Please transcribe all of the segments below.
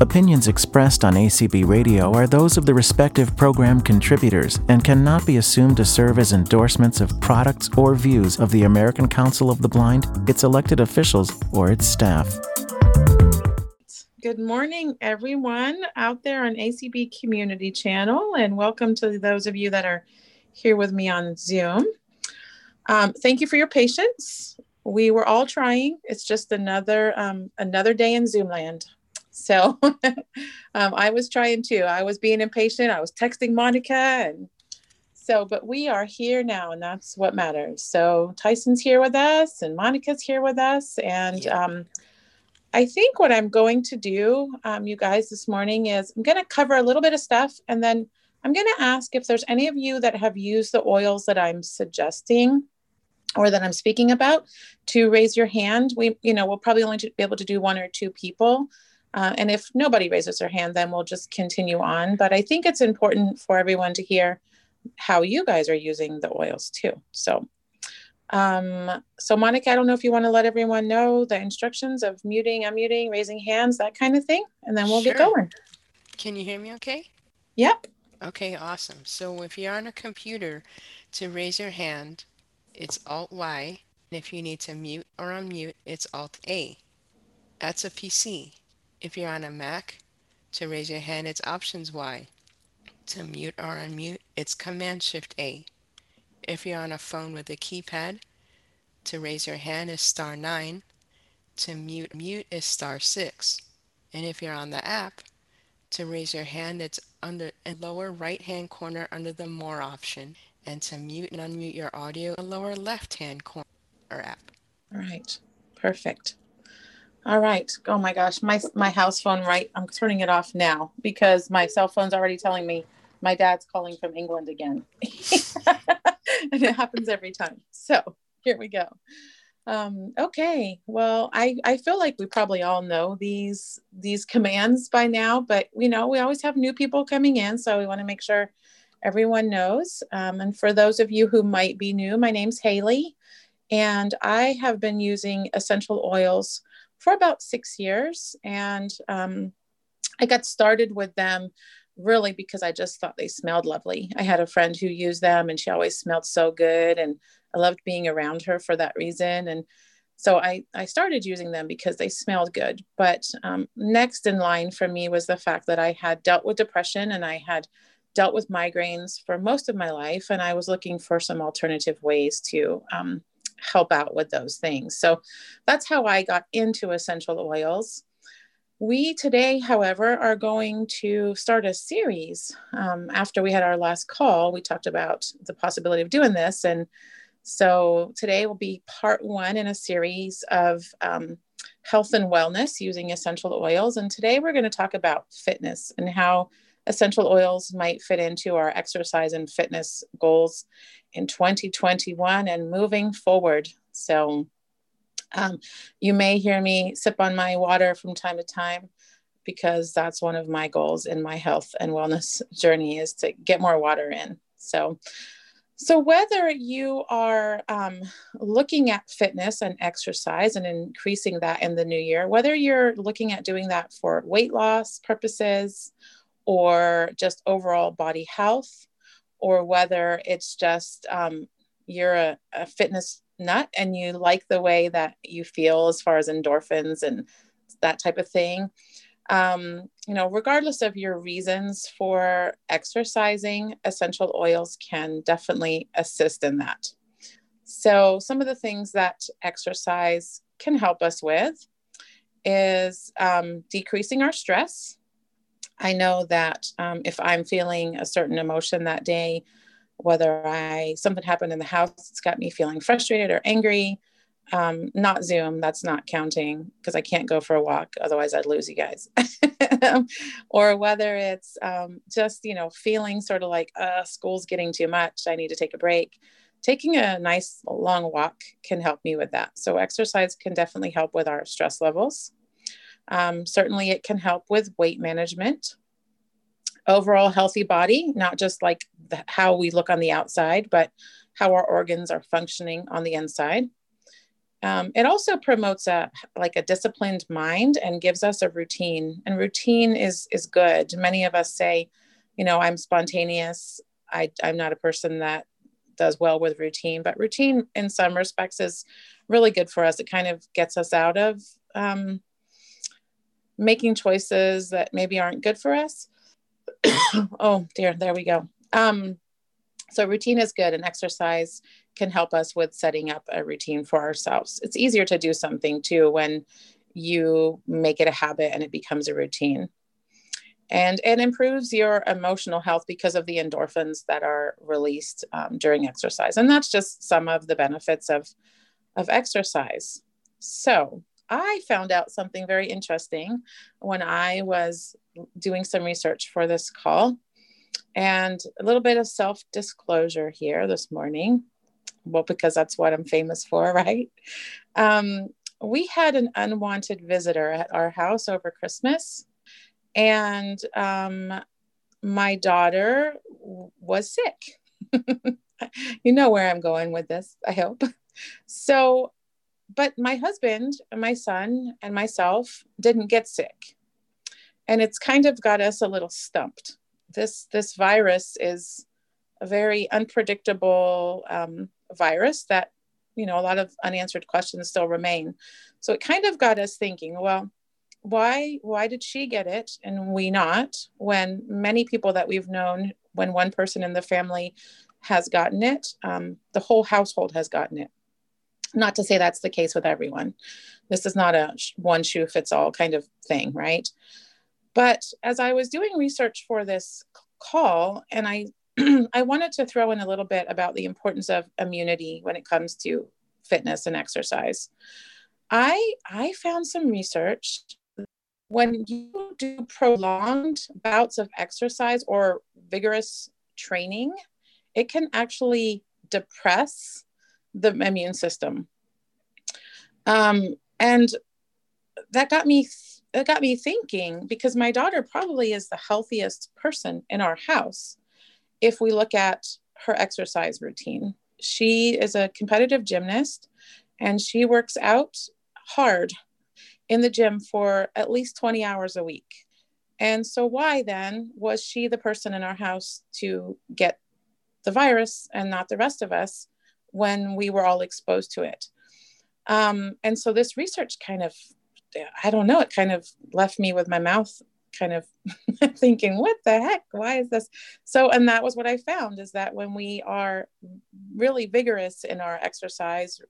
Opinions expressed on ACB Radio are those of the respective program contributors and cannot be assumed to serve as endorsements of products or views of the American Council of the Blind, its elected officials, or its staff. Good morning, everyone out there on ACB Community Channel, and welcome to those of you that are here with me on Zoom. Um, thank you for your patience. We were all trying. It's just another um, another day in Zoom land. So um, I was trying too. I was being impatient. I was texting Monica and so, but we are here now and that's what matters. So Tyson's here with us and Monica's here with us. And um, I think what I'm going to do, um, you guys, this morning is I'm going to cover a little bit of stuff and then I'm going to ask if there's any of you that have used the oils that I'm suggesting or that I'm speaking about to raise your hand. We, you know, we'll probably only be able to do one or two people. Uh, and if nobody raises their hand, then we'll just continue on. But I think it's important for everyone to hear how you guys are using the oils too. So, um, so Monica, I don't know if you want to let everyone know the instructions of muting, unmuting, raising hands, that kind of thing, and then we'll sure. get going. Can you hear me okay? Yep. Okay, awesome. So if you're on a computer, to raise your hand, it's Alt Y. And if you need to mute or unmute, it's Alt A. That's a PC. If you're on a Mac, to raise your hand, it's Options Y. To mute or unmute, it's Command Shift A. If you're on a phone with a keypad, to raise your hand is star 9. To mute mute is star 6. And if you're on the app, to raise your hand, it's under lower right hand corner under the More option. And to mute and unmute your audio, a lower left hand corner app. All right, perfect. All right. Oh my gosh, my my house phone right. I'm turning it off now because my cell phone's already telling me my dad's calling from England again. and it happens every time. So, here we go. Um, okay. Well, I I feel like we probably all know these these commands by now, but you know, we always have new people coming in, so we want to make sure everyone knows. Um, and for those of you who might be new, my name's Haley, and I have been using essential oils for about six years. And um, I got started with them really because I just thought they smelled lovely. I had a friend who used them and she always smelled so good. And I loved being around her for that reason. And so I, I started using them because they smelled good. But um, next in line for me was the fact that I had dealt with depression and I had dealt with migraines for most of my life. And I was looking for some alternative ways to um, help out with those things. So that's how I got into essential oils. We today, however, are going to start a series. Um, after we had our last call, we talked about the possibility of doing this. And so today will be part one in a series of um, health and wellness using essential oils. And today we're going to talk about fitness and how essential oils might fit into our exercise and fitness goals in 2021 and moving forward. So, um, you may hear me sip on my water from time to time because that's one of my goals in my health and wellness journey is to get more water in. So, so whether you are um, looking at fitness and exercise and increasing that in the new year, whether you're looking at doing that for weight loss purposes or just overall body health, or whether it's just um, you're a, a fitness nut and you like the way that you feel as far as endorphins and that type of thing. Um, you know, regardless of your reasons for exercising, essential oils can definitely assist in that. So, some of the things that exercise can help us with is um, decreasing our stress. I know that um, if I'm feeling a certain emotion that day, whether I something happened in the house, it's got me feeling frustrated or angry. Um, not Zoom, that's not counting because I can't go for a walk, otherwise I'd lose you guys. or whether it's um, just you know feeling sort of like uh, school's getting too much, I need to take a break. Taking a nice long walk can help me with that. So exercise can definitely help with our stress levels. Um, certainly, it can help with weight management, overall healthy body, not just like the, how we look on the outside, but how our organs are functioning on the inside. Um, it also promotes a like a disciplined mind and gives us a routine. And routine is is good. Many of us say, you know, I'm spontaneous. I, I'm not a person that does well with routine, but routine in some respects is really good for us. It kind of gets us out of um, making choices that maybe aren't good for us. oh dear, there we go. Um, so routine is good and exercise can help us with setting up a routine for ourselves. It's easier to do something too when you make it a habit and it becomes a routine. And it improves your emotional health because of the endorphins that are released um, during exercise. And that's just some of the benefits of, of exercise. So, I found out something very interesting when I was doing some research for this call. And a little bit of self disclosure here this morning. Well, because that's what I'm famous for, right? Um, we had an unwanted visitor at our house over Christmas. And um, my daughter was sick. you know where I'm going with this, I hope. So but my husband and my son and myself didn't get sick. And it's kind of got us a little stumped. This this virus is a very unpredictable um, virus that you know a lot of unanswered questions still remain. So it kind of got us thinking well why why did she get it and we not when many people that we've known when one person in the family has gotten it um, the whole household has gotten it not to say that's the case with everyone. This is not a one shoe fits all kind of thing, right? But as I was doing research for this call, and I I wanted to throw in a little bit about the importance of immunity when it comes to fitness and exercise. I I found some research when you do prolonged bouts of exercise or vigorous training, it can actually depress the immune system. Um, and that got me it got me thinking because my daughter probably is the healthiest person in our house if we look at her exercise routine. She is a competitive gymnast and she works out hard in the gym for at least 20 hours a week. And so, why then was she the person in our house to get the virus and not the rest of us? When we were all exposed to it. Um, and so this research kind of, I don't know, it kind of left me with my mouth kind of thinking, what the heck? Why is this? So, and that was what I found is that when we are really vigorous in our exercise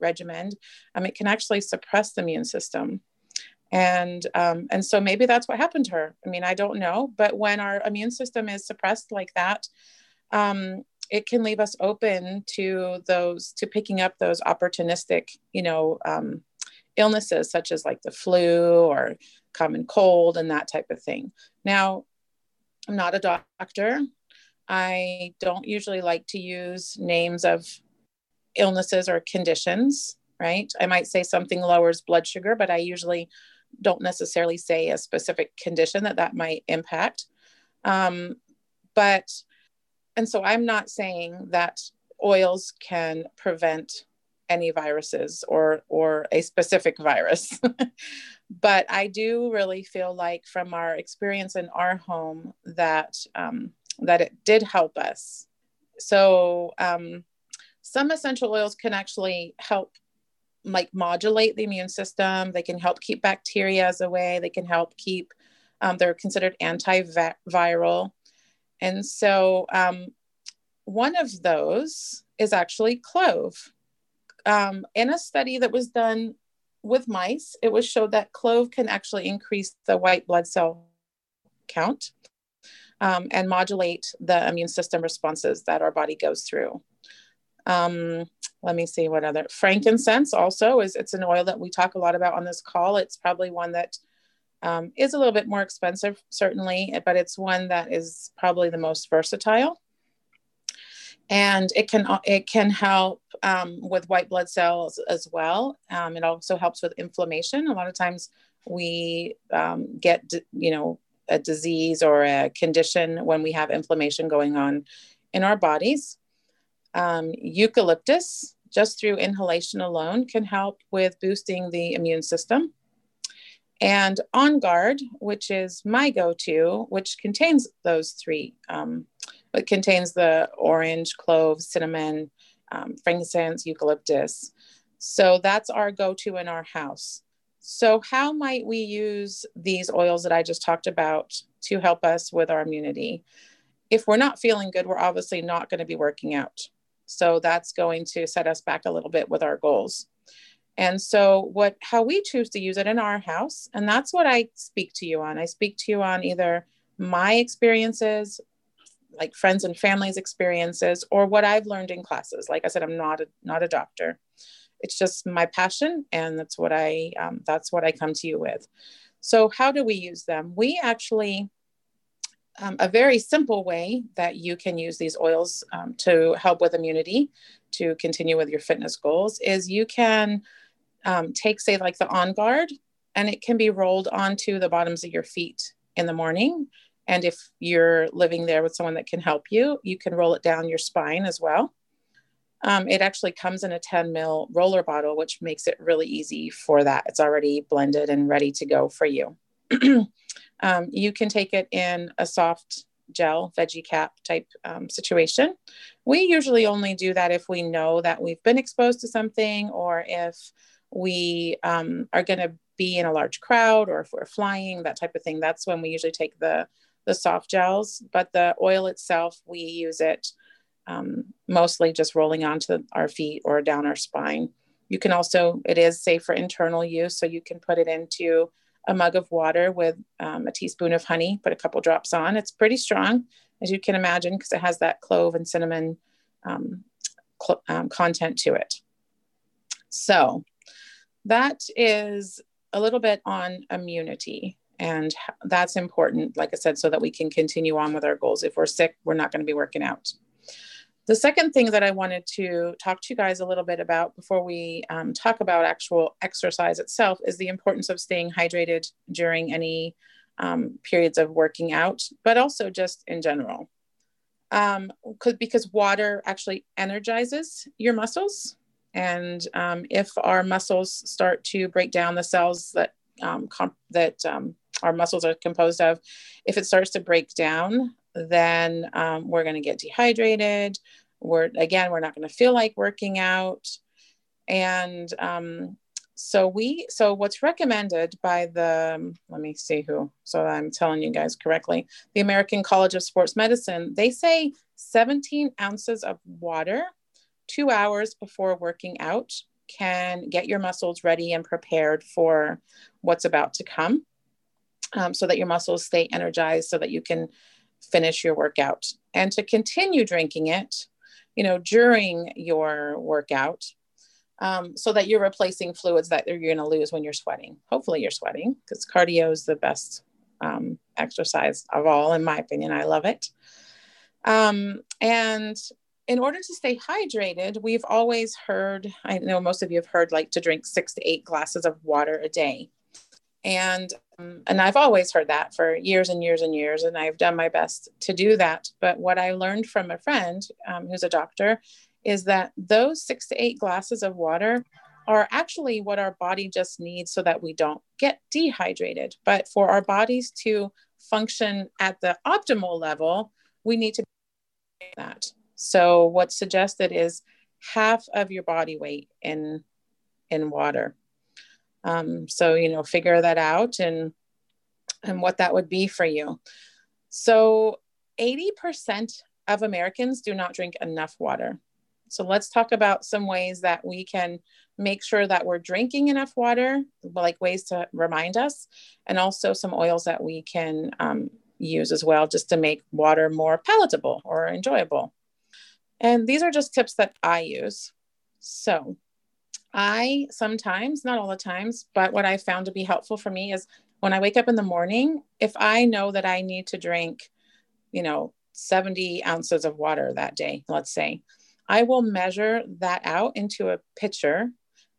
regimen, um, it can actually suppress the immune system. And um, and so maybe that's what happened to her. I mean, I don't know, but when our immune system is suppressed like that, um, it can leave us open to those to picking up those opportunistic you know um, illnesses such as like the flu or common cold and that type of thing. Now i'm not a doctor. I don't usually like to use names of illnesses or conditions right? I might say something lowers blood sugar but i usually don't necessarily say a specific condition that that might impact. Um, but and so I'm not saying that oils can prevent any viruses or or a specific virus. But i do really feel like from our experience in our home that um, that it did help us. So um, some essential oils can actually help like modulate the immune system. They can help keep bacteria away. They can help keep um, they're considered antiviral and so um, one of those is actually clove. Um, in a study that was done with mice, it was showed that clove can actually increase the white blood cell count um, and modulate the immune system responses that our body goes through. Um, let me see what other frankincense also is. It's an oil that we talk a lot about on this call. It's probably one that um, is a little bit more expensive, certainly, but it's one that is probably the most versatile. And it can it can help um, with white blood cells as well. Um, it also helps with inflammation. A lot of times we um, get you know a disease or a condition when we have inflammation going on in our bodies. Um, eucalyptus just through inhalation alone, can help with boosting the immune system. And On Guard, which is my go to, which contains those three. Um, it contains the orange, clove, cinnamon, um, frankincense, eucalyptus. So that's our go to in our house. So, how might we use these oils that I just talked about to help us with our immunity? If we're not feeling good, we're obviously not going to be working out. So, that's going to set us back a little bit with our goals. And so, what how we choose to use it in our house, and that's what I speak to you on. I speak to you on either my experiences, like friends and families' experiences, or what I've learned in classes. Like I said, I'm not a, not a doctor it's just my passion and that's what i um, that's what i come to you with so how do we use them we actually um, a very simple way that you can use these oils um, to help with immunity to continue with your fitness goals is you can um, take say like the on guard and it can be rolled onto the bottoms of your feet in the morning and if you're living there with someone that can help you you can roll it down your spine as well um, it actually comes in a 10 mil roller bottle, which makes it really easy for that. It's already blended and ready to go for you. um, you can take it in a soft gel veggie cap type um, situation. We usually only do that if we know that we've been exposed to something or if we um, are going to be in a large crowd or if we're flying, that type of thing. That's when we usually take the the soft gels. But the oil itself, we use it um, mostly just rolling onto our feet or down our spine. You can also, it is safe for internal use, so you can put it into a mug of water with um, a teaspoon of honey, put a couple drops on. It's pretty strong, as you can imagine, because it has that clove and cinnamon um, cl- um, content to it. So that is a little bit on immunity. And that's important, like I said, so that we can continue on with our goals. If we're sick, we're not going to be working out. The second thing that I wanted to talk to you guys a little bit about before we um, talk about actual exercise itself is the importance of staying hydrated during any um, periods of working out, but also just in general. Um, because water actually energizes your muscles. And um, if our muscles start to break down the cells that um, comp- that um, our muscles are composed of, if it starts to break down, then um, we're going to get dehydrated. We're again, we're not going to feel like working out, and um, so we. So what's recommended by the let me see who. So I'm telling you guys correctly. The American College of Sports Medicine. They say 17 ounces of water, two hours before working out, can get your muscles ready and prepared for what's about to come. Um, so that your muscles stay energized so that you can finish your workout. And to continue drinking it you know during your workout um, so that you're replacing fluids that you're going to lose when you're sweating. Hopefully you're sweating because cardio is the best um, exercise of all in my opinion. I love it. Um, and in order to stay hydrated we've always heard i know most of you have heard like to drink six to eight glasses of water a day and um, and I've always heard that for years and years and years, and I've done my best to do that. But what I learned from a friend um, who's a doctor is that those six to eight glasses of water are actually what our body just needs so that we don't get dehydrated. But for our bodies to function at the optimal level, we need to that. So what's suggested is half of your body weight in in water. Um, so, you know, figure that out and, and what that would be for you. So 80% of Americans do not drink enough water. So let's talk about some ways that we can make sure that we're drinking enough water, like ways to remind us, and also some oils that we can um, use as well, just to make water more palatable or enjoyable. And these are just tips that I use. So I sometimes, not all the times, but what I found to be helpful for me is when I wake up in the morning, if I know that I need to drink, you know, 70 ounces of water that day, let's say, I will measure that out into a pitcher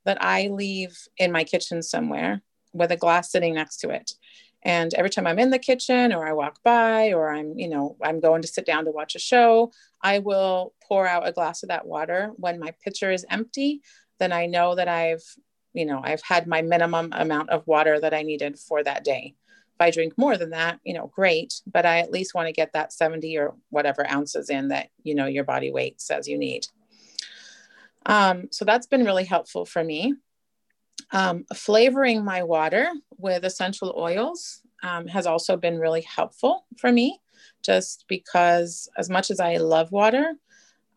that I leave in my kitchen somewhere with a glass sitting next to it. And every time I'm in the kitchen or I walk by or I'm, you know, I'm going to sit down to watch a show, I will pour out a glass of that water. When my pitcher is empty, then I know that I've, you know, I've had my minimum amount of water that I needed for that day. If I drink more than that, you know, great, but I at least want to get that 70 or whatever ounces in that, you know, your body weight says you need. Um, so that's been really helpful for me. Um, flavoring my water with essential oils um, has also been really helpful for me, just because as much as I love water,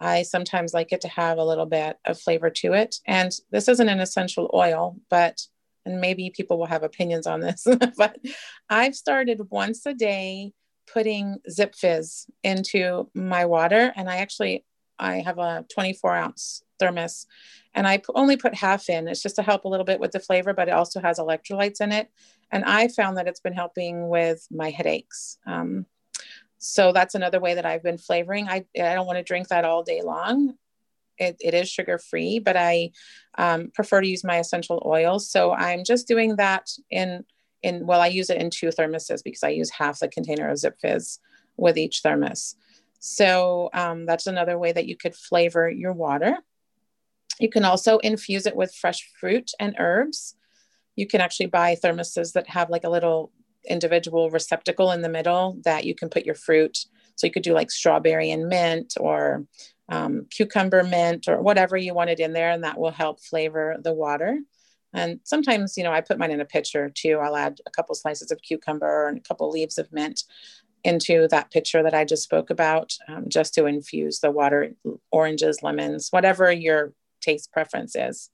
I sometimes like it to have a little bit of flavor to it. And this isn't an essential oil, but, and maybe people will have opinions on this, but I've started once a day putting Zipfizz into my water. And I actually, I have a 24 ounce thermos and I only put half in. It's just to help a little bit with the flavor, but it also has electrolytes in it. And I found that it's been helping with my headaches. Um, so that's another way that I've been flavoring. I, I don't want to drink that all day long. It, it is sugar free, but I um, prefer to use my essential oils. So I'm just doing that in in well, I use it in two thermoses because I use half the container of Zipfizz with each thermos. So um, that's another way that you could flavor your water. You can also infuse it with fresh fruit and herbs. You can actually buy thermoses that have like a little individual receptacle in the middle that you can put your fruit. So you could do like strawberry and mint or um, cucumber mint or whatever you wanted in there, and that will help flavor the water. And sometimes, you know, I put mine in a pitcher too. I'll add a couple slices of cucumber and a couple leaves of mint into that pitcher that I just spoke about, um, just to infuse the water, oranges, lemons, whatever your taste preferences.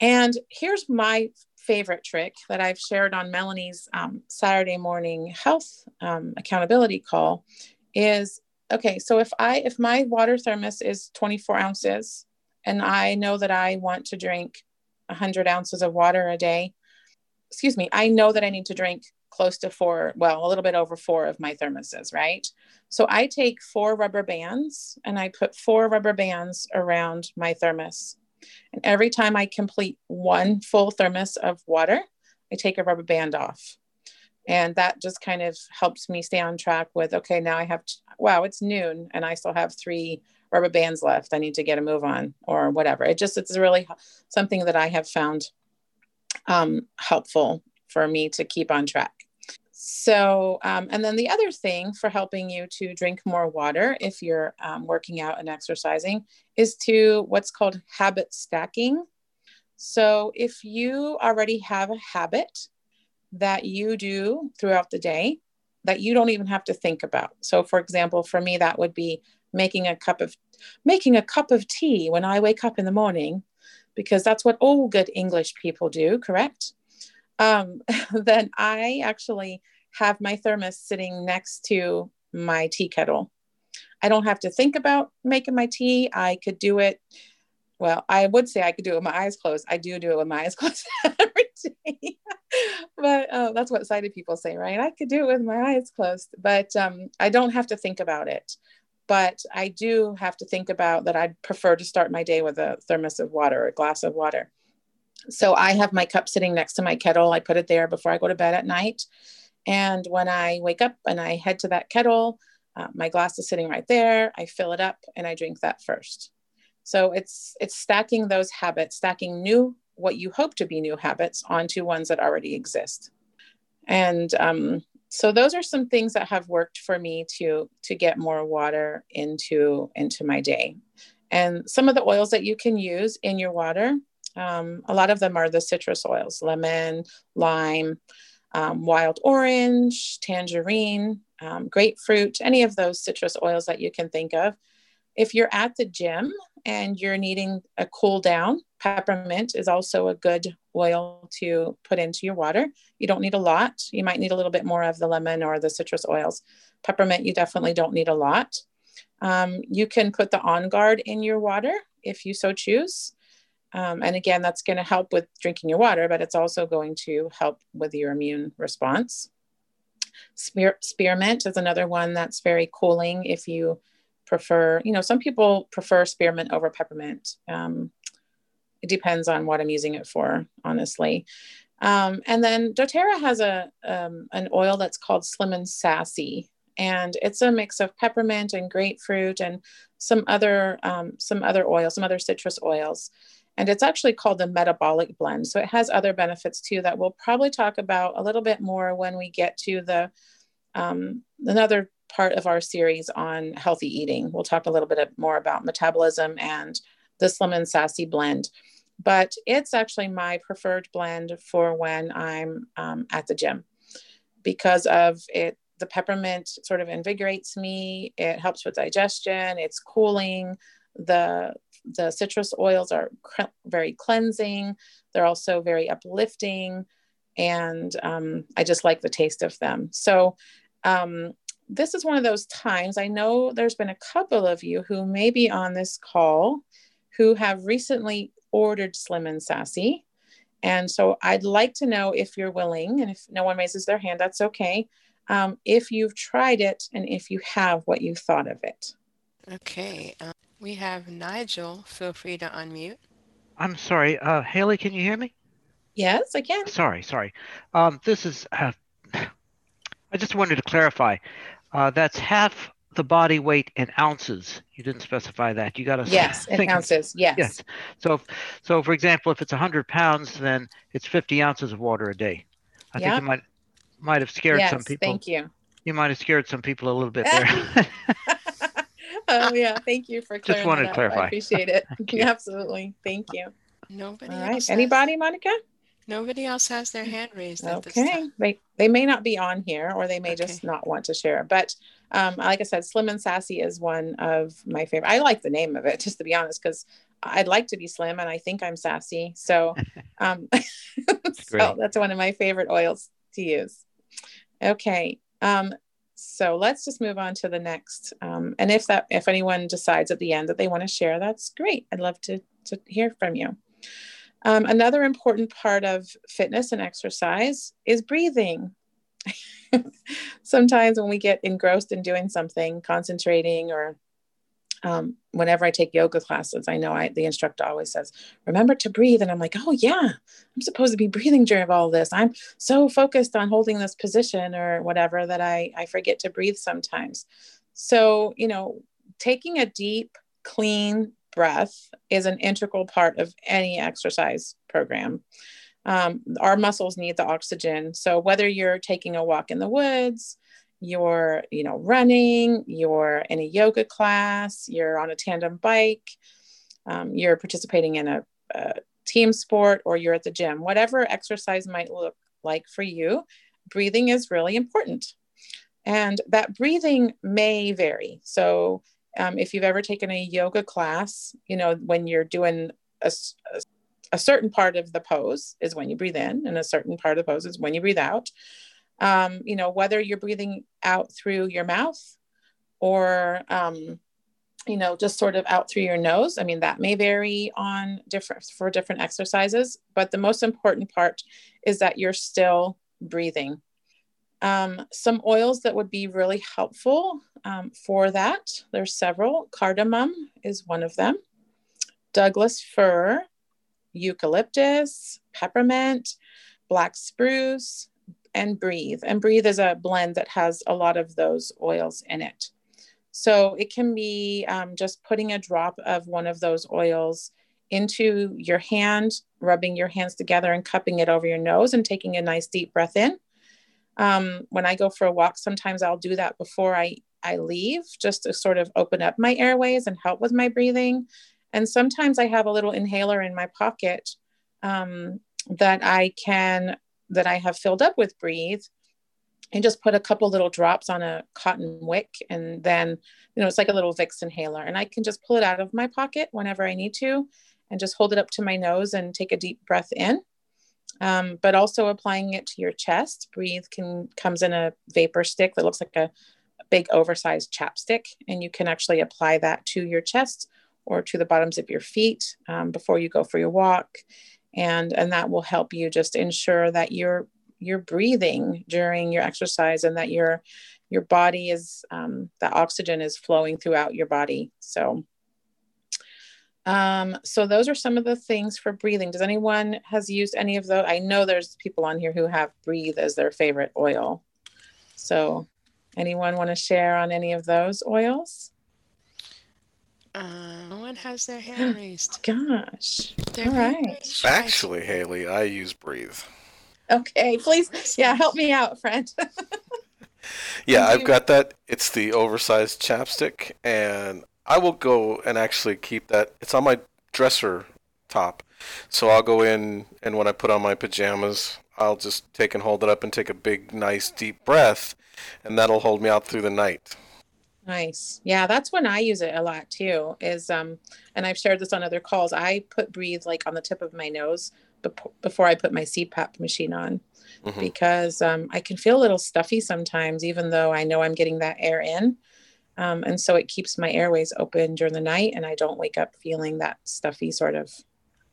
And here's my favorite trick that I've shared on Melanie's um, Saturday morning health um, accountability call is okay. So if I if my water thermos is 24 ounces, and I know that I want to drink 100 ounces of water a day, excuse me, I know that I need to drink close to four, well, a little bit over four of my thermoses, right? So I take four rubber bands and I put four rubber bands around my thermos. And every time I complete one full thermos of water, I take a rubber band off. And that just kind of helps me stay on track with okay, now I have, wow, it's noon and I still have three rubber bands left. I need to get a move on or whatever. It just, it's really something that I have found um, helpful for me to keep on track. So, um, and then the other thing for helping you to drink more water if you're um, working out and exercising is to what's called habit stacking. So, if you already have a habit that you do throughout the day that you don't even have to think about. So, for example, for me, that would be making a cup of making a cup of tea when I wake up in the morning, because that's what all good English people do, correct? Um, then I actually have my thermos sitting next to my tea kettle. I don't have to think about making my tea. I could do it. Well, I would say I could do it with my eyes closed. I do do it with my eyes closed every day. but uh, that's what sighted people say, right? I could do it with my eyes closed, but um, I don't have to think about it. But I do have to think about that I'd prefer to start my day with a thermos of water, a glass of water so I have my cup sitting next to my kettle. I put it there before I go to bed at night. And when I wake up and I head to that kettle, uh, my glass is sitting right there. I fill it up and I drink that first. So it's it's stacking those habits, stacking new what you hope to be new habits onto ones that already exist. And um, so those are some things that have worked for me to to get more water into into my day. And some of the oils that you can use in your water um, a lot of them are the citrus oils lemon, lime, um, wild orange, tangerine, um, grapefruit, any of those citrus oils that you can think of. If you're at the gym and you're needing a cool down, peppermint is also a good oil to put into your water. You don't need a lot. You might need a little bit more of the lemon or the citrus oils. Peppermint, you definitely don't need a lot. Um, you can put the On Guard in your water if you so choose. Um, and again, that's going to help with drinking your water, but it's also going to help with your immune response. Spear, spearmint is another one that's very cooling if you prefer, you know, some people prefer spearmint over peppermint. Um, it depends on what I'm using it for, honestly. Um, and then doTERRA has a um, an oil that's called Slim and Sassy, and it's a mix of peppermint and grapefruit and some other um, some other oils, some other citrus oils. And it's actually called the metabolic blend. So it has other benefits too that we'll probably talk about a little bit more when we get to the um, another part of our series on healthy eating. We'll talk a little bit more about metabolism and the Slim and Sassy blend. But it's actually my preferred blend for when I'm um, at the gym because of it. The peppermint sort of invigorates me. It helps with digestion. It's cooling. The the citrus oils are very cleansing. They're also very uplifting, and um, I just like the taste of them. So um, this is one of those times. I know there's been a couple of you who may be on this call who have recently ordered Slim and Sassy. And so I'd like to know if you're willing, and if no one raises their hand, that's okay. Um, if you've tried it and if you have, what you thought of it. Okay. Um, we have Nigel. Feel free to unmute. I'm sorry. Uh, Haley, can you hear me? Yes, I can. Sorry, sorry. Um, this is, uh, I just wanted to clarify. Uh, that's half the body weight in ounces. You didn't specify that. You got to yes, in ounces. Yes. Yes. So, so for example, if it's 100 pounds, then it's 50 ounces of water a day. I yep. think it might might have scared yes, some people. Thank you. You might have scared some people a little bit there. oh yeah, thank you for just wanted to clarify. I appreciate it. Absolutely, thank you. Nobody. All right. Anybody, Monica? Nobody else has their hand raised. okay. They they may not be on here, or they may okay. just not want to share. But um, like I said, Slim and Sassy is one of my favorite. I like the name of it, just to be honest, because I'd like to be slim, and I think I'm sassy. So, um, so that's one of my favorite oils to use. Okay. Um, so let's just move on to the next. Um, and if that if anyone decides at the end that they want to share, that's great. I'd love to to hear from you. Um, another important part of fitness and exercise is breathing. Sometimes when we get engrossed in doing something, concentrating, or um, whenever I take yoga classes, I know I, the instructor always says, remember to breathe. And I'm like, oh, yeah, I'm supposed to be breathing during all this. I'm so focused on holding this position or whatever that I, I forget to breathe sometimes. So, you know, taking a deep, clean breath is an integral part of any exercise program. Um, our muscles need the oxygen. So whether you're taking a walk in the woods, you're, you know, running, you're in a yoga class, you're on a tandem bike, um, you're participating in a, a team sport, or you're at the gym, whatever exercise might look like for you, breathing is really important. And that breathing may vary. So um, if you've ever taken a yoga class, you know, when you're doing a, a, a, certain part of the pose is when you breathe in, and a certain part of the pose is when you breathe out. Um, you know, whether you're breathing out through your mouth or, um, you know, just sort of out through your nose. I mean, that may vary on different for different exercises, but the most important part is that you're still breathing. Um, some oils that would be really helpful um, for that. There's several. Cardamom is one of them. Douglas fir, eucalyptus, peppermint, black spruce, and breathe. And breathe is a blend that has a lot of those oils in it. So it can be um, just putting a drop of one of those oils into your hand, rubbing your hands together and cupping it over your nose and taking a nice deep breath in. Um, when I go for a walk, sometimes I'll do that before I I leave just to sort of open up my airways and help with my breathing. And sometimes I have a little inhaler in my pocket um, that I can, that I have filled up with breathe and just put a couple little drops on a cotton wick. And then, you know, it's like a little Vicks inhaler. And I can just pull it out of my pocket whenever I need to and just hold it up to my nose and take a deep breath in. Um, but also applying it to your chest. Breathe can comes in a vapor stick that looks like a big oversized chapstick, and you can actually apply that to your chest or to the bottoms of your feet um, before you go for your walk. And, and that will help you just ensure that you're you're breathing during your exercise and that your your body is um, that oxygen is flowing throughout your body so Um, so those are some of the things for breathing. Does anyone has used any of those? I know there's people on here who have breathe as their favorite oil. So anyone want to share on any of those oils? Uh, no one has their hand raised. Gosh. Their All hand right. raised. Actually, Haley, I use Breathe. Okay, please. Yeah, help me out, friend. Yeah, I've got that. It's the oversized chapstick, and I will go and actually keep that. It's on my dresser top, so I'll go in and when I put on my pajamas, I'll just take and hold it up and take a big, nice, deep breath, and that'll hold me out through the night. Nice. Yeah, that's when I use it a lot too. Is um, and I've shared this on other calls. I put breathe like on the tip of my nose bep- before I put my CPAP machine on Mhm. because um, I can feel a little stuffy sometimes, even though I know I'm getting that air in. Um, and so it keeps my airways open during the night, and I don't wake up feeling that stuffy sort of.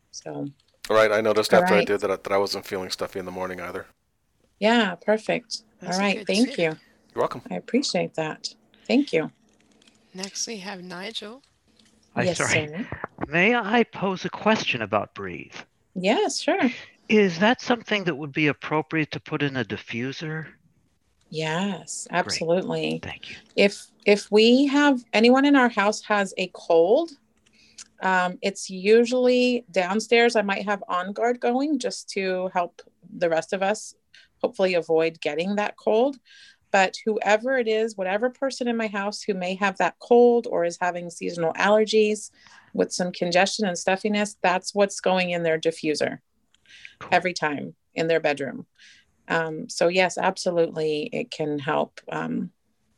So All right, I noticed All after I did that that I wasn't feeling stuffy in the morning either. yeah, perfect. That's All a right, good thank tip. you. You're welcome. I appreciate that. Thank you. Next, we have Nigel. I yes, sorry. sir. May I pose a question about breathe? Yes, sure. Is that something that would be appropriate to put in a diffuser? Yes, absolutely. Thank you. if if we have anyone in our house has a cold um, it's usually downstairs i might have on guard going just to help the rest of us hopefully avoid getting that cold but whoever it is whatever person in my house who may have that cold or is having seasonal allergies with some congestion and stuffiness that's what's going in their diffuser Cool. every time in their bedroom um, so yes absolutely it can help um,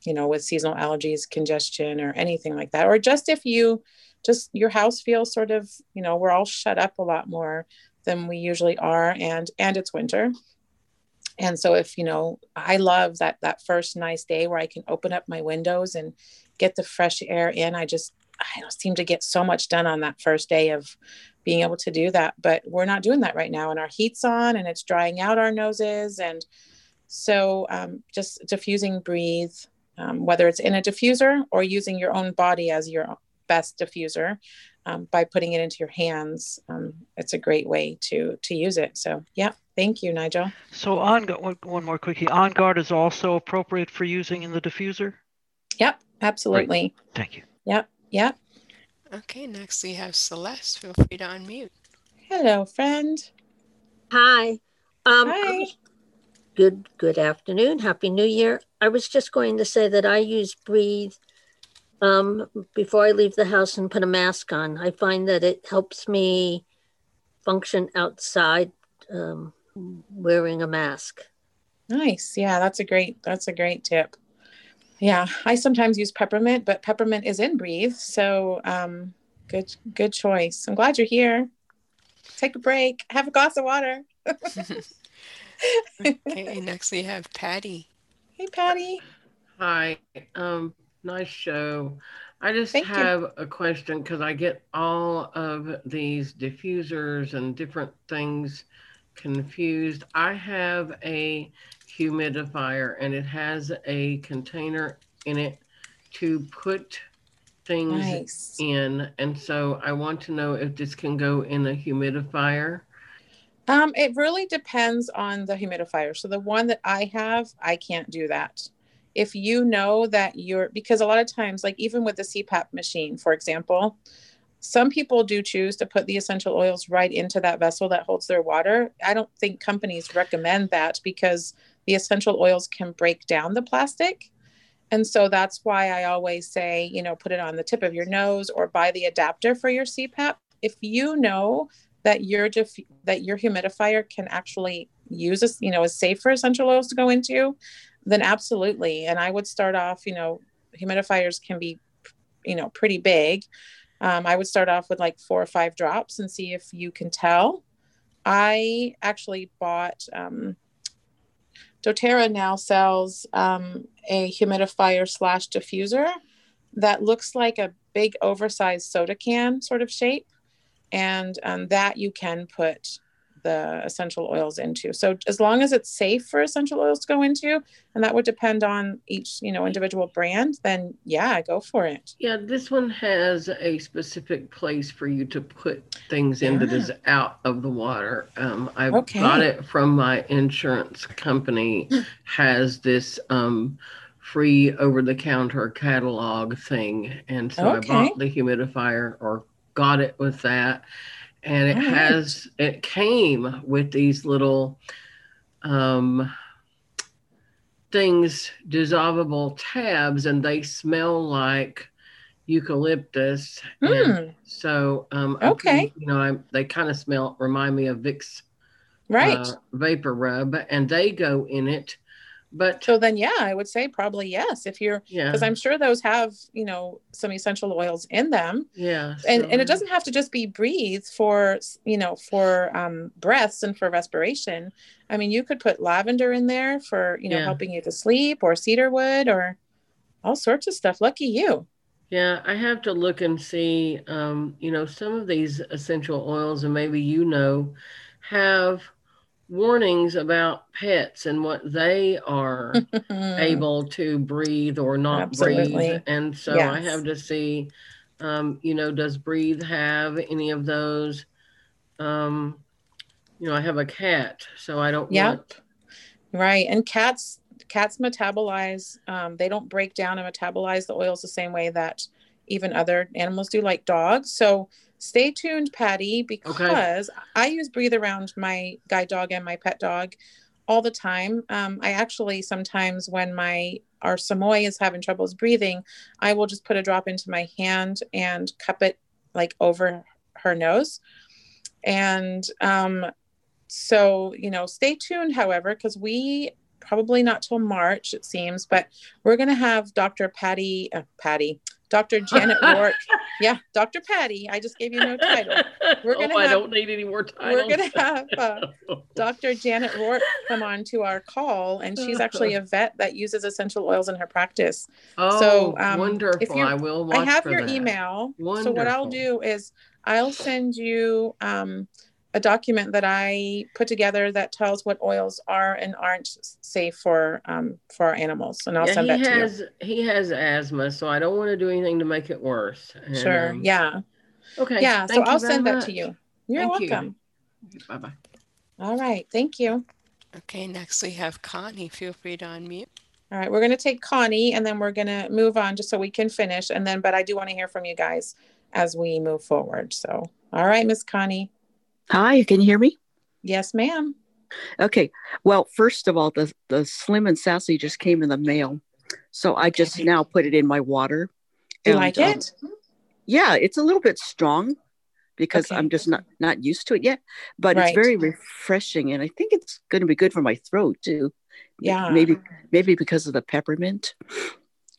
you know, with seasonal allergies, congestion, or anything like that. Or just if you just your house feels sort of, you know, we're all shut up a lot more than we usually are, and and it's winter. And so if you know, I love that that first nice day where I can open up my windows and get the fresh air in. I just I don't seem to get so much done on that first day of being able to do that. But we're not doing that right now, and our heat's on, and it's drying out our noses, and so um, just diffusing breathe um, whether it's in a diffuser or using your own body as your best diffuser um, by putting it into your hands. Um, it's a great way to to use it. So yeah, thank you, Nigel. So on one, one more quickie. On guard is also appropriate for using in the diffuser. Yep, absolutely. Thank you. Yep, yep. Okay, next we have Celeste. Feel free to unmute. Hello, friend. Hi. Um, Hi. Good good afternoon. Happy New Year. I was just going to say that I use Breathe um, before I leave the house and put a mask on. I find that it helps me function outside um, wearing a mask. Nice. Yeah, that's a great that's a great tip. Yeah, I sometimes use peppermint, but peppermint is in breathe, so um, good good choice. I'm glad you're here. Take a break. Have a glass of water. Okay, next we have Patty. Hey, Patty. Hi, um, nice show. I just Thank you. have a question because I get all of these diffusers and different things confused. I have a humidifier and it has a container in it to put things Nice. in. And so I want to know if this can go in a humidifier. Um, it really depends on the humidifier. So the one that I have, I can't do that. If you know that you're because a lot of times, like even with the CPAP machine, for example, some people do choose to put the essential oils right into that vessel that holds their water. I don't think companies recommend that because the essential oils can break down the plastic. And so that's why I always say, you know, put it on the tip of your nose or buy the adapter for your CPAP. If you know that your that your humidifier can actually use this, you know, is safe for essential oils to go into, then absolutely. And I would start off, you know, humidifiers can be, you know, pretty big. Um, I would start off with like four or five drops and see if you can tell. I actually bought um, doTERRA now sells um, a humidifier slash diffuser that looks like a big oversized soda can sort of shape and um, that you can put the essential oils into. So as long as it's safe for essential oils to go into, and that would depend on each, you know, individual brand, then yeah, go for it. Yeah, this one has a specific place for you to put things in that Yeah. is out of the water. Um, I Okay. got it from my insurance company. has this um, free over-the-counter catalog thing, and so I bought the humidifier or got it with that, and it has it came with these little um things dissolvable tabs and they smell like eucalyptus Hmm, so um Okay. think, you know I, they kind of smell remind me of vicks right. uh, vapor rub and they go in it but so then, yeah, I would say probably yes. If you're, yeah because I'm sure those have, you know, some essential oils in them. yeah and so and it doesn't have to just be breathe for you know for um breaths and for respiration i mean you could put lavender in there for you know Yeah. helping you to sleep or cedar wood or all sorts of stuff lucky you Yeah, I have to look and see. Um, you know, some of these essential oils, and maybe you know, have warnings about pets and what they are able to breathe or not Absolutely. breathe. And so I have to see, um, you know, does breathe have any of those? Um, you know, I have a cat, so I don't Yep. want. right and cats cats metabolize um, they don't break down and metabolize the oils the same way that even other animals do like dogs so stay tuned patty because i use breathe around my guide dog and my pet dog all the time. Um, i actually sometimes when my our samoy is having troubles breathing i will just put a drop into my hand and cup it like over her nose. And um, so you know stay tuned however because we probably not till march it seems but we're going to have dr patty uh, patty dr janet rourke yeah dr patty i just gave you no title We're oh, gonna I have- don't need any more titles. we're going to have uh, dr janet rourke come on to our call and she's actually a vet that uses essential oils in her practice oh, so, um, wonderful! I will watch I have your that. email. So what I'll do is I'll send you um, a document that I put together that tells what oils are and aren't safe for um, for our animals, and I'll yeah, send he that to has he has asthma, so I don't want to do anything to make it worse. And, Sure. um, yeah. Okay. Yeah. So you I'll very send that to you. You're Thank you. welcome. Bye bye. All right. Thank you. Okay, next we have Connie. Feel free to unmute. All right. We're going to take Connie, and then we're going to move on just so we can finish, and then but I do want to hear from you guys as we move forward. So, all right, Miss Connie. Hi, can you hear me? Yes, ma'am. Okay. Well, first of all, the the Slim and Sassy just came in the mail, so I just Okay. now put it in my water. Do you And, like um, it? yeah, it's a little bit strong because Okay. I'm just not not used to it yet, but Right. it's very refreshing, and I think it's going to be good for my throat too. Yeah. Maybe maybe because of the peppermint.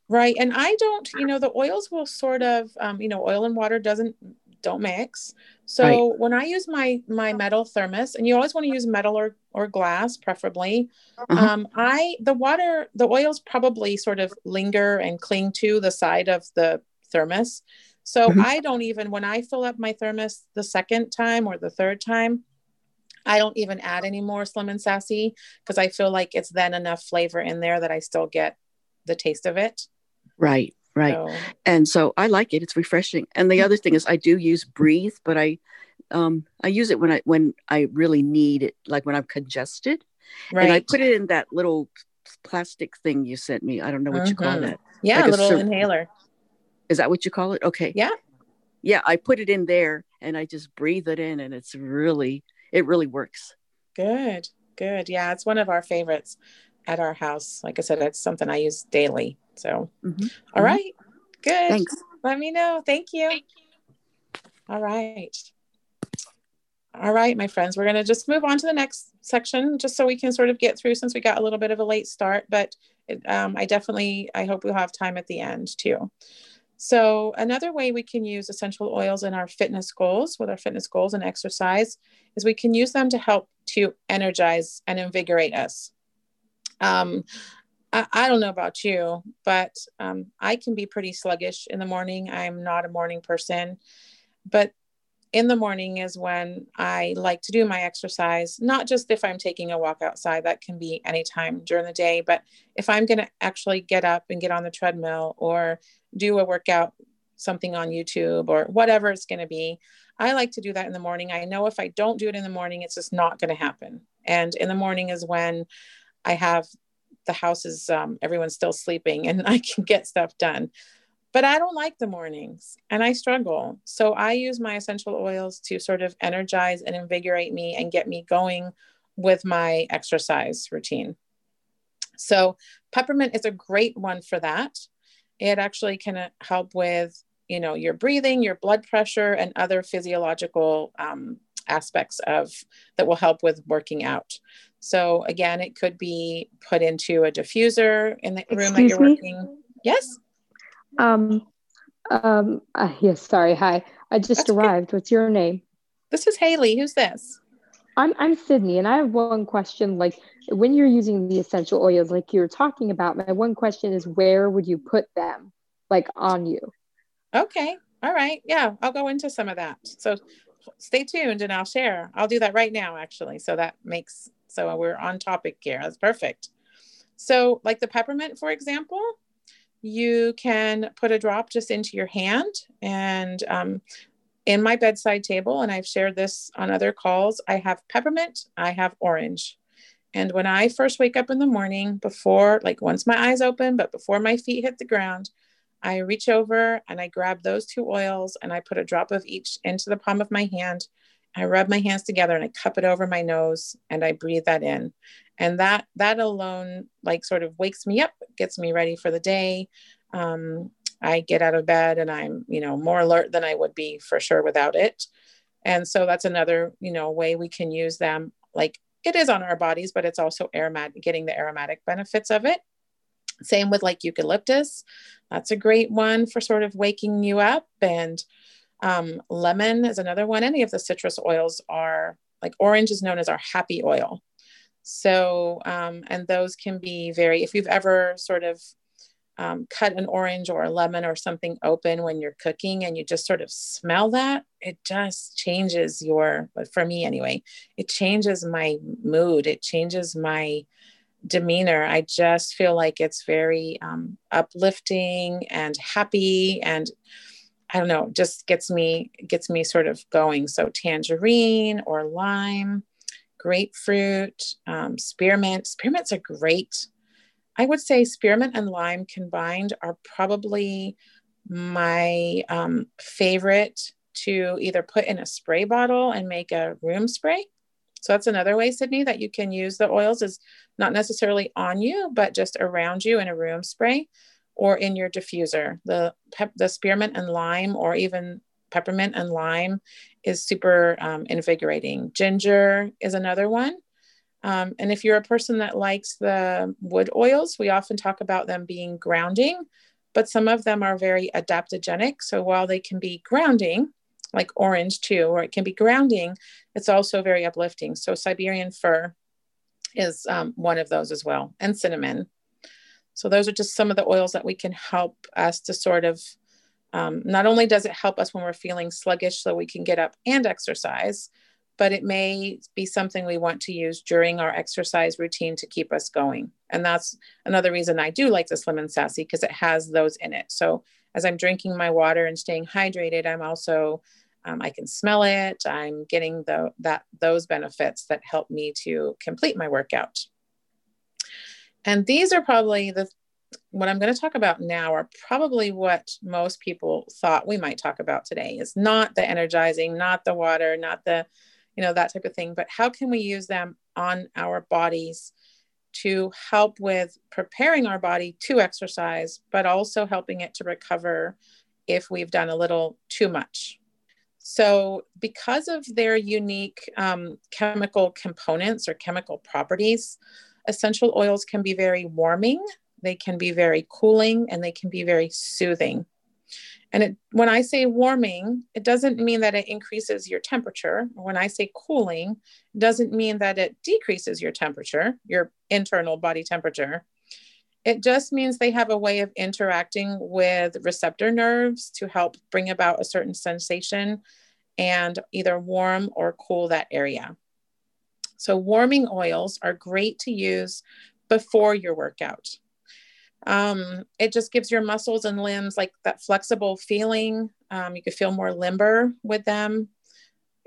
Right. And I don't, you know, the oils will sort of, um, you know, oil and water doesn't don't mix. So Right. when I use my my metal thermos, and you always want to use metal or or glass, preferably, Uh-huh. um, I the water the oils probably sort of linger and cling to the side of the thermos. So Mhm. I don't even when I fill up my thermos the second time or the third time, I don't even add any more slim and sassy because I feel like it's then enough flavor in there that I still get the taste of it. Right. Right. So, and so I like it. It's refreshing. And the other thing is, I do use Breathe, but I, um, I use it when I when I really need it, like when I'm congested. right. And I put it in that little plastic thing you sent me. I don't know what you call Mhm. that. yeah, like a little syr- inhaler. Is that what you call it? Okay. Yeah. Yeah, I put it in there and I just breathe it in, and it's really, it really works. Good, good. Yeah, it's one of our favorites at our house. Like I said, it's something I use daily. So, Mhm. all Mhm. right, good. Thanks. Let me know. Thank you. All right. All right, my friends, we're going to just move on to the next section just so we can sort of get through since we got a little bit of a late start, but it, um, I definitely, I hope we'll have time at the end too. So another way we can use essential oils in our fitness goals with our fitness goals and exercise is we can use them to help to energize and invigorate us. Um, I, I don't know about you, but um, I can be pretty sluggish in the morning. I'm not a morning person, but in the morning is when I like to do my exercise, not just if I'm taking a walk outside, that can be anytime during the day, but if I'm going to actually get up and get on the treadmill or do a workout, something on YouTube or whatever it's going to be, I like to do that in the morning. I know if I don't do it in the morning, it's just not going to happen. And in the morning is when I have the house is, um, everyone's still sleeping and I can get stuff done but I don't like the mornings and I struggle. So I use my essential oils to sort of energize and invigorate me and get me going with my exercise routine. So peppermint is a great one for that. It actually can help with, you know, your breathing, your blood pressure, and other physiological um, aspects of that will help with working out. So again, it could be put into a diffuser in the room that you're me? working. Yes. Um, um, uh, yes, sorry. Hi. I just That's okay. arrived. What's your name? This is Haley. Who's this? I'm I'm Sydney, and I have one question. Like when you're using the essential oils, like you're talking about, my one question is, where would you put them, like on you? Okay. All right. Yeah, I'll go into some of that. So stay tuned and I'll share. I'll do that right now, actually. So that makes so we're on topic here. That's perfect. So, like the peppermint, for example, you can put a drop just into your hand and um, in my bedside table and i've shared this on other calls i have peppermint i have orange and when i first wake up in the morning before like once my eyes open but before my feet hit the ground i reach over and i grab those two oils and i put a drop of each into the palm of my hand. I rub my hands together and i cup it over my nose and i breathe that in. And that that alone like sort of wakes me up gets me ready for the day. Um, i get out of bed and i'm you know more alert than i would be for sure without it. And so that's another you know way we can use them. Like it is on our bodies but it's also aromatic getting the aromatic benefits of it same with like eucalyptus. That's a great one for sort of waking you up. And um, lemon is another one. Any of the citrus oils are like orange is known as our happy oil. So, um, and those can be very, if you've ever sort of um, cut an orange or a lemon or something open when you're cooking and you just sort of smell that, it just changes your, but for me anyway, it changes my mood. It changes my demeanor. I just feel like it's very um, uplifting and happy and I don't know, just gets me gets me sort of going. So tangerine or lime, grapefruit, um, spearmint. Spearmints are great. I would say spearmint and lime combined are probably my um, favorite to either put in a spray bottle and make a room spray. So that's another way, Sydney, that you can use the oils is not necessarily on you, but just around you in a room spray or in your diffuser. The pep- the spearmint and lime, or even peppermint and lime is super um, invigorating. Ginger is another one. Um, and if you're a person that likes the wood oils, we often talk about them being grounding, but some of them are very adaptogenic. So while they can be grounding, like orange too, or it can be grounding, it's also very uplifting. So Siberian fir is um, one of those as well, and cinnamon. So those are just some of the oils that we can help us to sort of um, not only does it help us when we're feeling sluggish so we can get up and exercise, but it may be something we want to use during our exercise routine to keep us going. And that's another reason I do like the Slim and Sassy because it has those in it. So as I'm drinking my water and staying hydrated, I'm also um, I can smell it. I'm getting the that those benefits that help me to complete my workout. And these are probably the what I'm going to talk about now are probably what most people thought we might talk about today is not the energizing, not the water, not the, you know, that type of thing, but how can we use them on our bodies to help with preparing our body to exercise, but also helping it to recover if we've done a little too much. So, because of their unique um, chemical components or chemical properties, essential oils can be very warming they can be very cooling and they can be very soothing. And it, when I say warming, it doesn't mean that it increases your temperature. When I say cooling, it doesn't mean that it decreases your temperature, your internal body temperature. It just means they have a way of interacting with receptor nerves to help bring about a certain sensation and either warm or cool that area. So, warming oils are great to use before your workout. Um, it just gives your muscles and limbs like that flexible feeling. Um, you can feel more limber with them.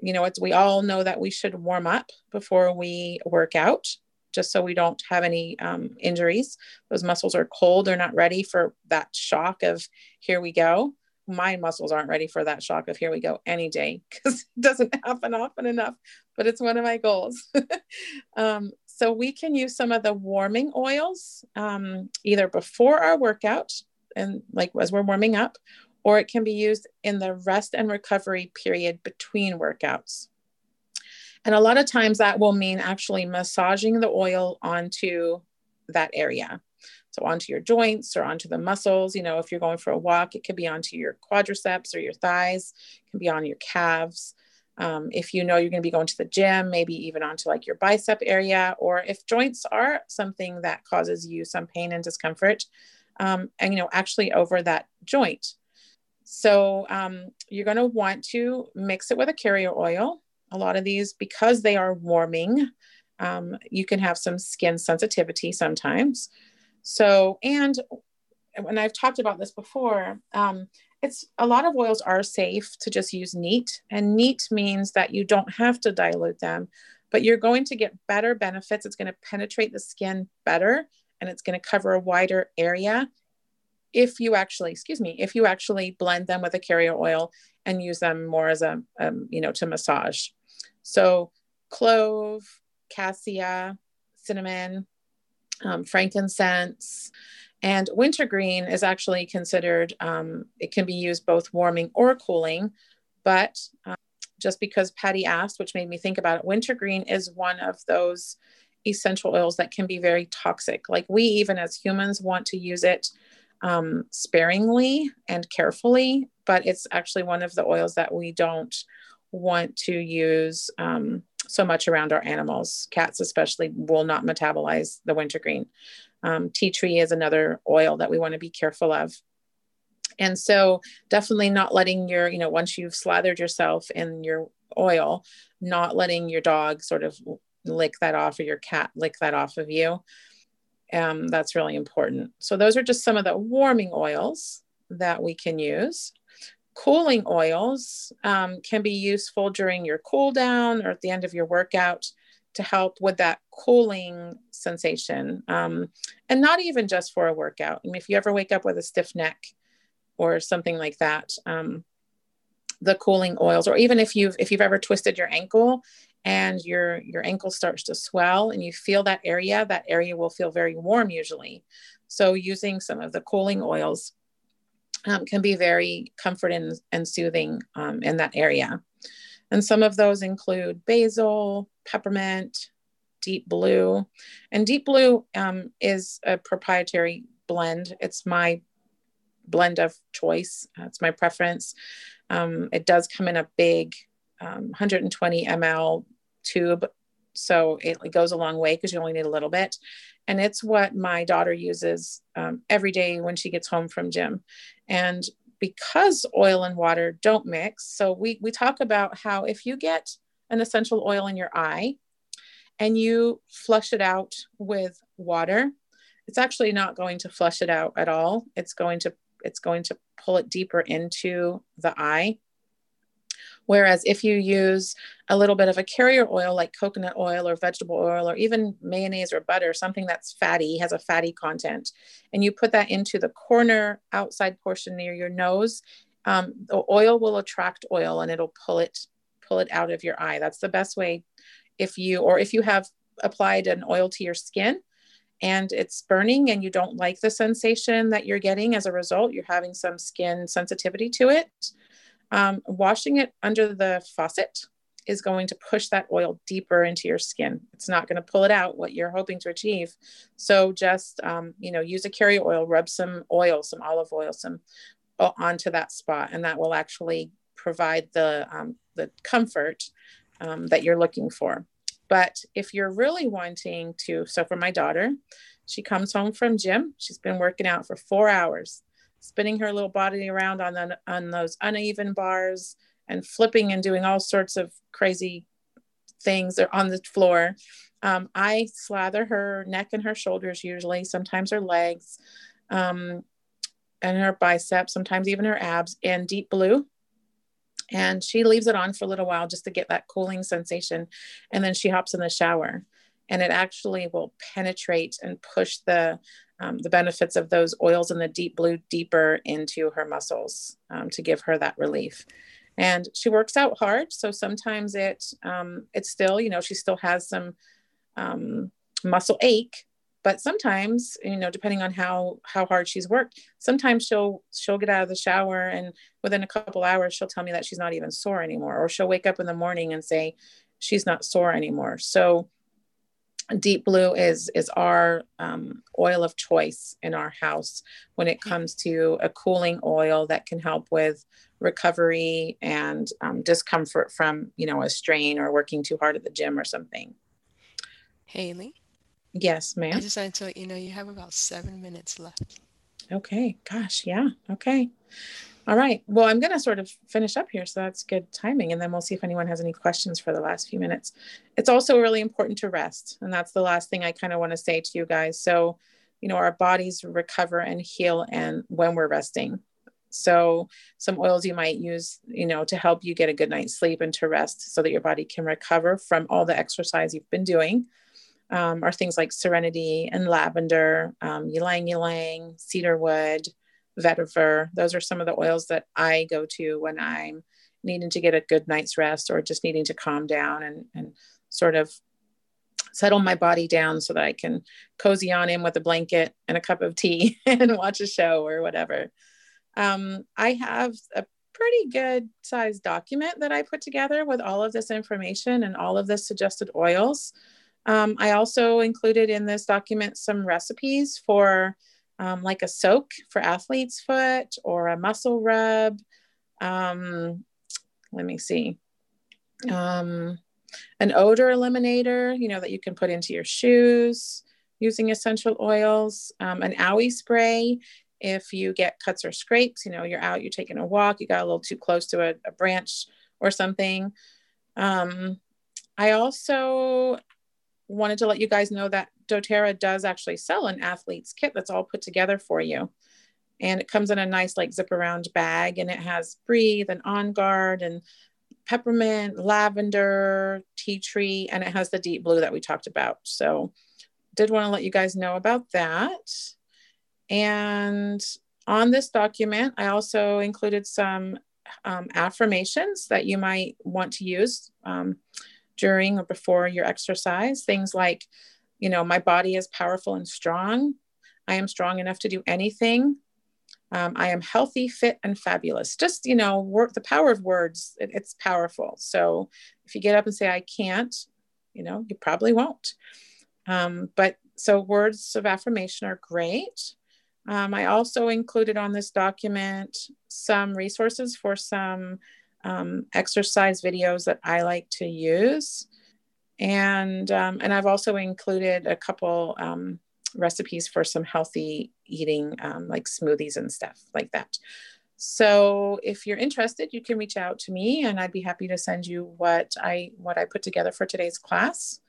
You know, it's we all know that we should warm up before we work out, just so we don't have any um, injuries. Those muscles are cold; they're not ready for that shock of here we go. My muscles aren't ready for that shock of here we go any day because it doesn't happen often enough. But it's one of my goals. um, so we can use some of the warming oils um, either before our workout and like as we're warming up, or it can be used in the rest and recovery period between workouts. And a lot of times that will mean actually massaging the oil onto that area. So onto your joints or onto the muscles. You know, if you're going for a walk, it could be onto your quadriceps or your thighs, it can be on your calves. Um, if you know you're going to be going to the gym, maybe even onto like your bicep area, or if joints are something that causes you some pain and discomfort, um, and you know, actually over that joint. So um, you're going to want to mix it with a carrier oil. A lot of these, because they are warming, um, you can have some skin sensitivity sometimes. So, and and I've talked about this before, um, it's a lot of oils are safe to just use neat and neat means that you don't have to dilute them but you're going to get better benefits. It's going to penetrate the skin better and it's going to cover a wider area if you actually excuse me if you actually blend them with a carrier oil and use them more as a um, you know to massage. So clove cassia cinnamon um, frankincense and wintergreen is actually considered, um, it can be used both warming or cooling. But um, just because Patty asked, which made me think about it, wintergreen is one of those essential oils that can be very toxic. Like we, even as humans, want to use it um, sparingly and carefully, but it's actually one of the oils that we don't want to use um, so much around our animals. Cats, especially, will not metabolize the wintergreen. Um, tea tree is another oil that we want to be careful of. And so, definitely not letting your, you know, once you've slathered yourself in your oil, not letting your dog sort of lick that off or your cat lick that off of you. Um, that's really important. So, those are just some of the warming oils that we can use. Cooling oils um, can be useful during your cool down or at the end of your workout to help with that cooling sensation. Um, and not even just for a workout. I mean, if you ever wake up with a stiff neck or something like that, um, the cooling oils, or even if you've if you've ever twisted your ankle and your your ankle starts to swell and you feel that area, that area will feel very warm usually. So using some of the cooling oils um, can be very comforting and soothing um, in that area. And some of those include basil, peppermint, deep blue. And deep blue um, is a proprietary blend. It's my blend of choice, it's my preference. Um, it does come in a big um, 120 ml tube. So it, it goes a long way because you only need a little bit. And it's what my daughter uses um, every day when she gets home from gym. And because oil and water don't mix, so we, we talk about how if you get an essential oil in your eye and you flush it out with water, it's actually not going to flush it out at all. It's going to it's going to pull it deeper into the eye Whereas if you use a little bit of a carrier oil like coconut oil or vegetable oil or even mayonnaise or butter, something that's fatty, has a fatty content, and you put that into the corner outside portion near your nose, um, the oil will attract oil and it'll pull it pull it out of your eye. That's the best way if you or if you have applied an oil to your skin and it's burning and you don't like the sensation that you're getting as a result, you're having some skin sensitivity to it um, washing it under the faucet is going to push that oil deeper into your skin. It's not going to pull it out what you're hoping to achieve. So just um, you know, use a carrier oil, rub some oil, some olive oil, some onto that spot, and that will actually provide the um, the comfort um, that you're looking for. But if you're really wanting to, so for my daughter, she comes home from gym. She's been working out for four hours spinning her little body around on the, on those uneven bars and flipping and doing all sorts of crazy things on the floor. Um, I slather her neck and her shoulders usually, sometimes her legs, um, and her biceps, sometimes even her abs in deep blue. And she leaves it on for a little while just to get that cooling sensation. And then she hops in the shower. And it actually will penetrate and push the um, the benefits of those oils in the deep blue deeper into her muscles um, to give her that relief. And she works out hard so sometimes it um, it's still you know she still has some um, muscle ache but sometimes you know depending on how how hard she's worked sometimes she'll she'll get out of the shower and within a couple hours she'll tell me that she's not even sore anymore or she'll wake up in the morning and say she's not sore anymore. So deep blue is is our um, oil of choice in our house when it comes to a cooling oil that can help with recovery and um, discomfort from you know a strain or working too hard at the gym or something. Haley? Yes ma'am? I decided to let you know you have about seven minutes left. Okay. Gosh yeah. Okay all right. Well, I'm going to sort of finish up here. So that's good timing. And then we'll see if anyone has any questions for the last few minutes. It's also really important to rest. And that's the last thing I kind of want to say to you guys. So, you know, our bodies recover and heal and when we're resting. So, some oils you might use, you know, to help you get a good night's sleep and to rest so that your body can recover from all the exercise you've been doing. Um, are things like serenity and lavender, um, ylang ylang, cedar wood, vetiver. Those are some of the oils that I go to when I'm needing to get a good night's rest or just needing to calm down and, and sort of settle my body down so that I can cozy on in with a blanket and a cup of tea and watch a show or whatever. Um, I have a pretty good sized document that I put together with all of this information and all of the suggested oils. Um, I also included in this document some recipes for um, like a soak for athlete's foot or a muscle rub. Um, let me see. Um, an odor eliminator, you know, that you can put into your shoes using essential oils. Um, an owie spray if you get cuts or scrapes, you know, you're out, you're taking a walk, you got a little too close to a, a branch or something. Um, I also wanted to let you guys know that doTERRA does actually sell an athlete's kit that's all put together for you. And it comes in a nice like zip around bag and it has breathe and on guard and peppermint, lavender, tea tree, and it has the deep blue that we talked about. So did want to let you guys know about that. And on this document, I also included some um, affirmations that you might want to use um, during or before your exercise. Things like, you know, my body is powerful and strong. I am strong enough to do anything. Um, I am healthy, fit, and fabulous. Just, you know, work, the power of words, it, it's powerful. So if you get up and say, I can't, you know, you probably won't. Um, but so words of affirmation are great. Um, I also included on this document some resources for some um, exercise videos that I like to use and um, and I've also included a couple um, recipes for some healthy eating, um, like smoothies and stuff like that. So if you're interested, you can reach out to me, and I'd be happy to send you what I what I put together for today's class,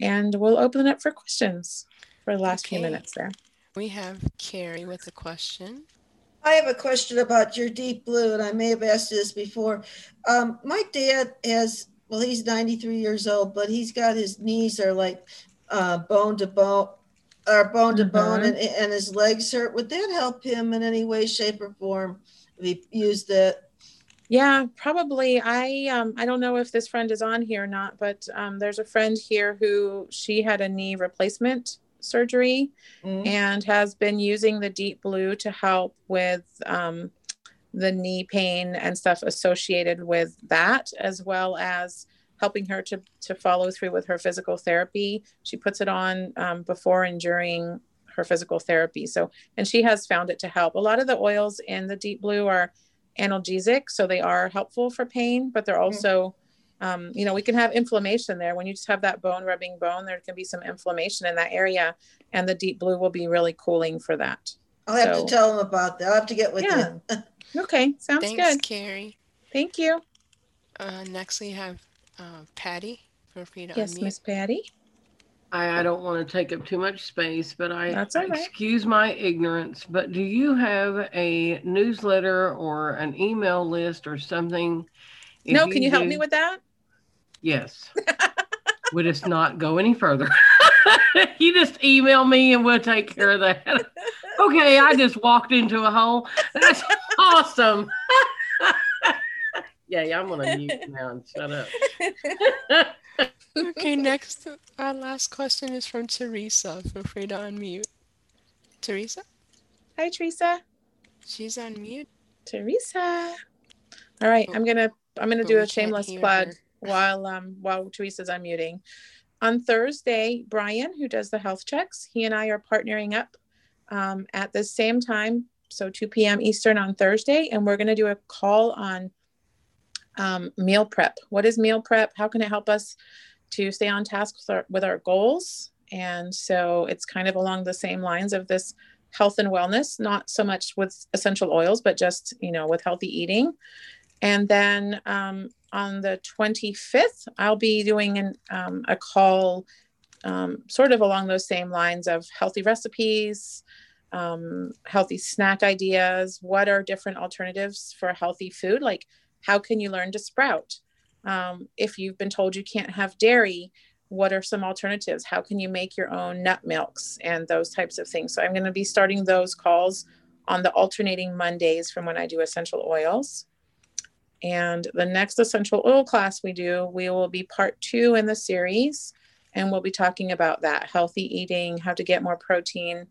and we'll open it up for questions for the last okay. few minutes there. We have Carrie with a question. I have a question about your deep blue, and I may have asked you this before. Um, my dad has well, he's 93 years old, but he's got his knees are like uh, bone to bone, or bone to mm-hmm. bone, and, and his legs hurt. Would that help him in any way, shape, or form if he used it? Yeah, probably. I um I don't know if this friend is on here or not, but um, there's a friend here who she had a knee replacement surgery mm-hmm. and has been using the deep blue to help with um, the knee pain and stuff associated with that, as well as helping her to, to follow through with her physical therapy. She puts it on um, before and during her physical therapy. So, and she has found it to help. A lot of the oils in the deep blue are analgesic, so they are helpful for pain, but they're mm-hmm. also, um, you know, we can have inflammation there. When you just have that bone rubbing bone, there can be some inflammation in that area, and the deep blue will be really cooling for that. I'll have so, to tell him about that. I'll have to get with yeah. him. Okay, sounds Thanks, good. Carrie. Thank you. Uh, next we have uh, Patty. Feel free to Yes. Miss Patty. I, I don't want to take up too much space, but I That's all right. excuse my ignorance. But do you have a newsletter or an email list or something? If no, can you help do- me with that? Yes. Would us not go any further? you just email me and we'll take care of that. okay, I just walked into a hole. That's awesome. yeah, yeah, I'm gonna mute now and shut up. Okay, next, our last question is from Teresa. Feel free to unmute. Teresa? Hi, Teresa. She's on mute. Teresa. All right, I'm gonna I'm gonna do we a shameless plug while um while Teresa's unmuting. On Thursday, Brian, who does the health checks, he and I are partnering up um, at the same time, so 2 p.m. Eastern on Thursday, and we're gonna do a call on um, meal prep. What is meal prep? How can it help us to stay on task with our, with our goals? And so it's kind of along the same lines of this health and wellness, not so much with essential oils, but just, you know, with healthy eating. And then um, on the 25th, I'll be doing an, um, a call um, sort of along those same lines of healthy recipes, um, healthy snack ideas. What are different alternatives for healthy food? Like, how can you learn to sprout? Um, if you've been told you can't have dairy, what are some alternatives? How can you make your own nut milks and those types of things? So I'm going to be starting those calls on the alternating Mondays from when I do essential oils. And the next essential oil class we do, we will be part two in the series. And we'll be talking about that healthy eating, how to get more protein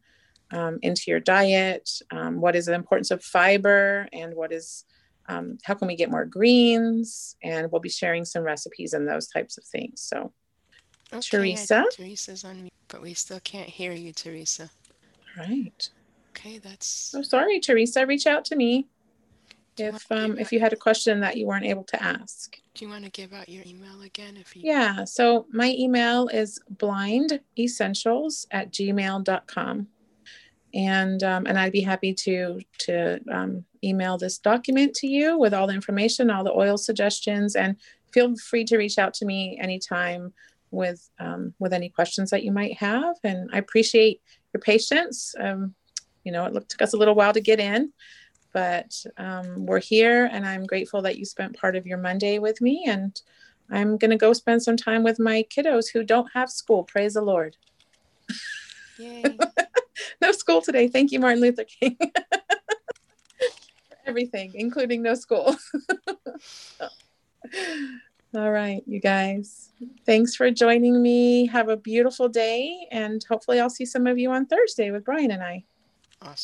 um, into your diet, um, what is the importance of fiber, and what is um, how can we get more greens. And we'll be sharing some recipes and those types of things. So, Okay, Teresa? Teresa's on mute, but we still can't hear you, Teresa. right. Okay, that's So sorry, Teresa. Reach out to me if um, if you had a question that you weren't able to ask. Do you want to give out your email again? If you Yeah, so my email is blindessentials at gmail.com. And um, and I'd be happy to to um, email this document to you with all the information, all the oil suggestions, and feel free to reach out to me anytime with um, with any questions that you might have. And I appreciate your patience. Um, you know, it took us a little while to get in, but um, we're here, and I'm grateful that you spent part of your Monday with me. And I'm going to go spend some time with my kiddos who don't have school. Praise the Lord. Yay. No school today. Thank you, Martin Luther King. For everything, including no school. All right, you guys. Thanks for joining me. Have a beautiful day. And hopefully, I'll see some of you on Thursday with Brian and I.